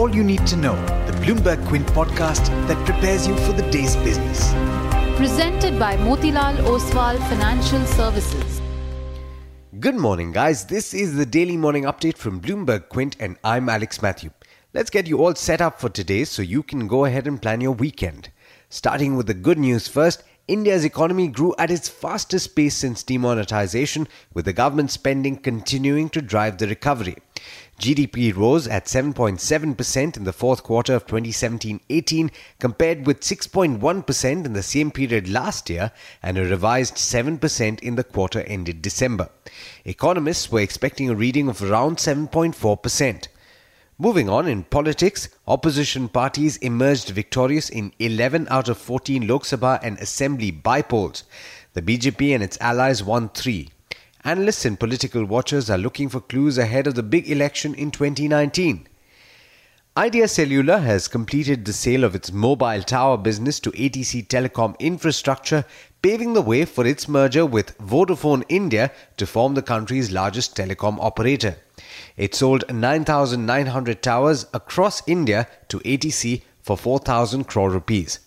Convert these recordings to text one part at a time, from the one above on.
all you need to know, the Bloomberg Quint podcast that prepares you for the day's business. Presented by Motilal Oswal Financial Services. Good morning, guys. This is the daily morning update from Bloomberg Quint, and I'm Alex Matthew. Let's get you all set up for today so you can go ahead and plan your weekend. Starting with the good news first, India's economy grew at its fastest pace since demonetization, with the government spending continuing to drive the recovery. GDP rose at 7.7% in the fourth quarter of 2017 18, compared with 6.1% in the same period last year and a revised 7% in the quarter ended December. Economists were expecting a reading of around 7.4%. Moving on in politics, opposition parties emerged victorious in 11 out of 14 Lok Sabha and Assembly bypolls. The BJP and its allies won three. Analysts and political watchers are looking for clues ahead of the big election in 2019. Idea Cellular has completed the sale of its mobile tower business to ATC Telecom Infrastructure, paving the way for its merger with Vodafone India to form the country's largest telecom operator. It sold 9,900 towers across India to ATC for 4,000 crore rupees.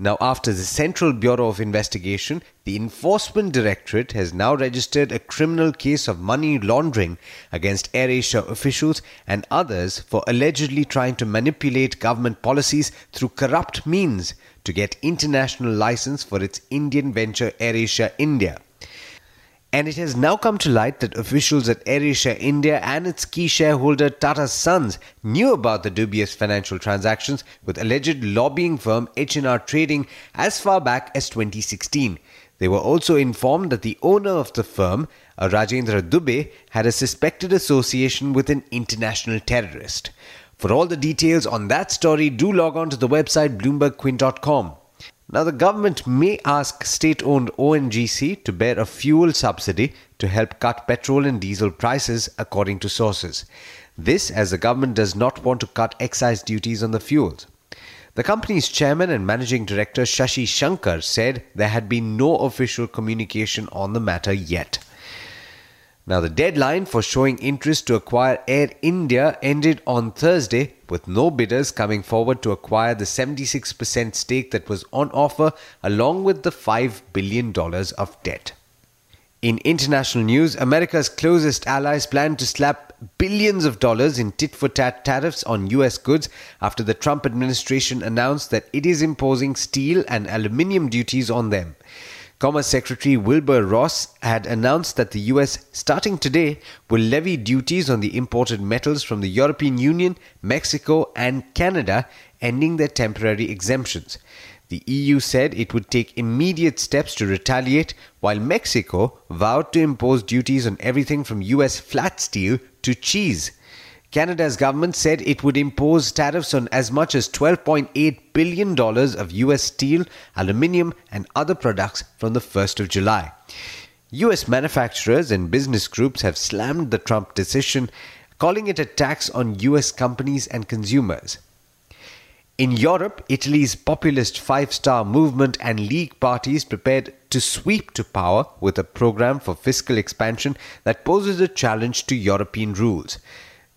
Now, after the Central Bureau of Investigation, the Enforcement Directorate has now registered a criminal case of money laundering against AirAsia officials and others for allegedly trying to manipulate government policies through corrupt means to get international license for its Indian venture AirAsia India. And it has now come to light that officials at AirAsia India and its key shareholder Tata Sons knew about the dubious financial transactions with alleged lobbying firm H&R Trading as far back as 2016. They were also informed that the owner of the firm, Rajendra Dubey, had a suspected association with an international terrorist. For all the details on that story, do log on to the website bloombergquint.com. Now, the government may ask state owned ONGC to bear a fuel subsidy to help cut petrol and diesel prices, according to sources. This, as the government does not want to cut excise duties on the fuels. The company's chairman and managing director Shashi Shankar said there had been no official communication on the matter yet. Now, the deadline for showing interest to acquire Air India ended on Thursday, with no bidders coming forward to acquire the 76% stake that was on offer, along with the $5 billion of debt. In international news, America's closest allies plan to slap billions of dollars in tit for tat tariffs on US goods after the Trump administration announced that it is imposing steel and aluminium duties on them. Commerce Secretary Wilbur Ross had announced that the US, starting today, will levy duties on the imported metals from the European Union, Mexico, and Canada, ending their temporary exemptions. The EU said it would take immediate steps to retaliate, while Mexico vowed to impose duties on everything from US flat steel to cheese. Canada's government said it would impose tariffs on as much as $12.8 billion of US steel, aluminium, and other products from the 1st of July. US manufacturers and business groups have slammed the Trump decision, calling it a tax on US companies and consumers. In Europe, Italy's populist five star movement and League parties prepared to sweep to power with a program for fiscal expansion that poses a challenge to European rules.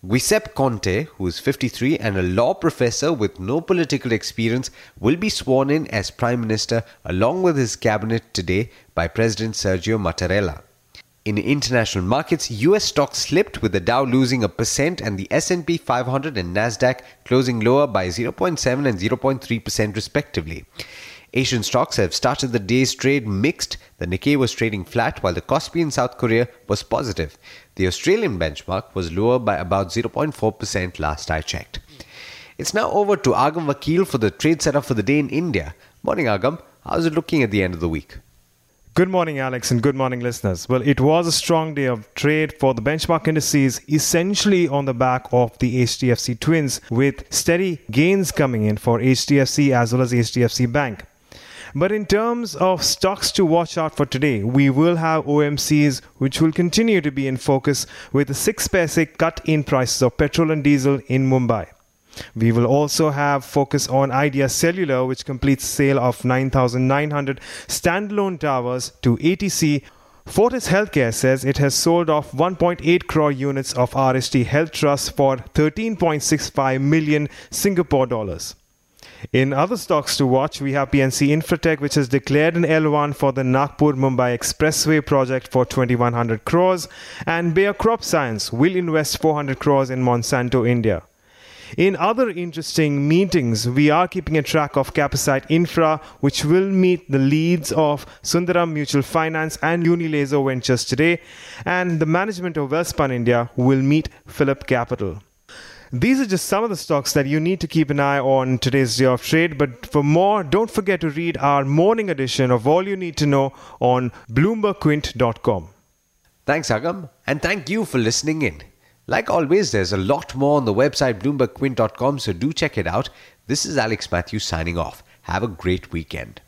Giuseppe Conte, who is 53 and a law professor with no political experience, will be sworn in as Prime Minister along with his cabinet today by President Sergio Mattarella. In international markets, US stocks slipped with the Dow losing a percent and the S&P 500 and Nasdaq closing lower by 0.7 and 0.3% respectively. Asian stocks have started the day's trade mixed. The Nikkei was trading flat while the Kospi in South Korea was positive. The Australian benchmark was lower by about 0.4% last I checked. It's now over to Agam Vakil for the trade setup for the day in India. Morning, Agam. How's it looking at the end of the week? Good morning, Alex, and good morning, listeners. Well, it was a strong day of trade for the benchmark indices, essentially on the back of the HDFC twins, with steady gains coming in for HDFC as well as HDFC Bank. But in terms of stocks to watch out for today, we will have OMCs which will continue to be in focus with a 6 paise cut in prices of petrol and diesel in Mumbai. We will also have focus on Idea Cellular, which completes sale of 9,900 standalone towers to ATC Fortis Healthcare says it has sold off 1.8 crore units of RST Health Trust for 13.65 million Singapore dollars. In other stocks to watch, we have PNC Infratech, which has declared an L1 for the Nagpur Mumbai Expressway project for 2100 crores, and Bayer Crop Science will invest 400 crores in Monsanto India. In other interesting meetings, we are keeping a track of Capacite Infra, which will meet the leads of Sundaram Mutual Finance and Unilazer Ventures today, and the management of Welspun India will meet Phillip Capital. These are just some of the stocks that you need to keep an eye on today's day of trade. But for more, don't forget to read our morning edition of All You Need to Know on BloombergQuint.com. Thanks, Agam, and thank you for listening in. Like always, there's a lot more on the website bloombergquint.com, so do check it out. This is Alex Matthews signing off. Have a great weekend.